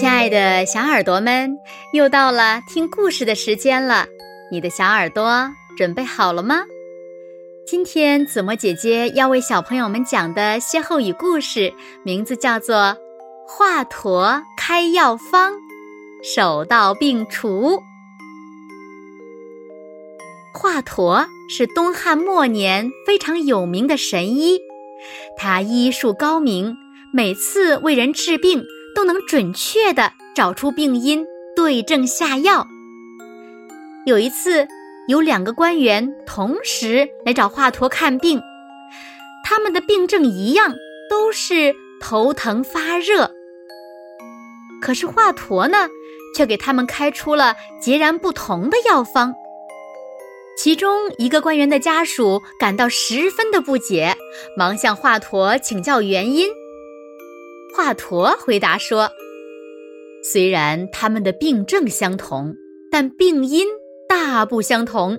亲爱的小耳朵们，又到了听故事的时间了。你的小耳朵准备好了吗？今天子墨姐姐要为小朋友们讲的歇后语故事，名字叫做《华佗开药方，手到病除》。华佗是东汉末年非常有名的神医，他医术高明，每次为人治病都能准确地找出病因，对症下药。有一次，有两个官员同时来找华佗看病，他们的病症一样，都是头疼发热。可是华佗呢，却给他们开出了截然不同的药方。其中一个官员的家属感到十分的不解，忙向华佗请教原因。华佗回答说：“虽然他们的病症相同，但病因……”大不相同，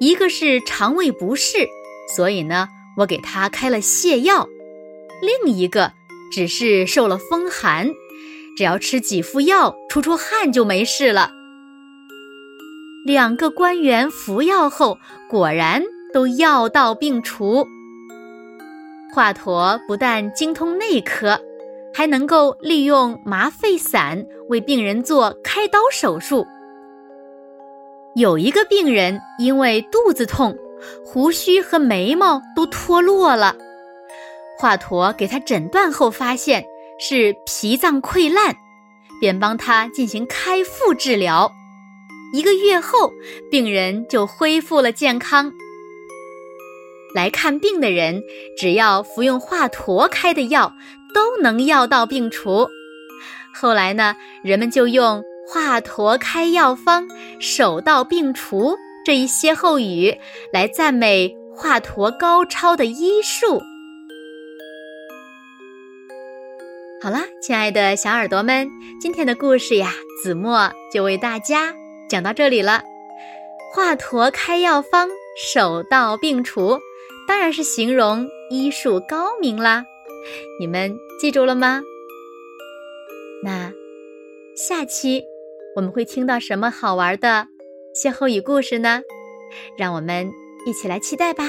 一个是肠胃不适，所以呢，我给他开了泻药；另一个只是受了风寒，只要吃几副药，出出汗就没事了。两个官员服药后，果然都药到病除。华佗不但精通内科，还能够利用麻沸散为病人做开刀手术。有一个病人因为肚子痛，胡须和眉毛都脱落了。华佗给他诊断后发现是脾脏溃烂，便帮他进行开腹治疗。一个月后，病人就恢复了健康。来看病的人只要服用华佗开的药，都能药到病除。后来呢，人们就用。华佗开药方，手到病除这一歇后语来赞美华佗高超的医术。好啦，亲爱的小耳朵们，今天的故事呀，子墨就为大家讲到这里了。华佗开药方，手到病除，当然是形容医术高明啦。你们记住了吗？那下期。我们会听到什么好玩的歇后语故事呢？让我们一起来期待吧。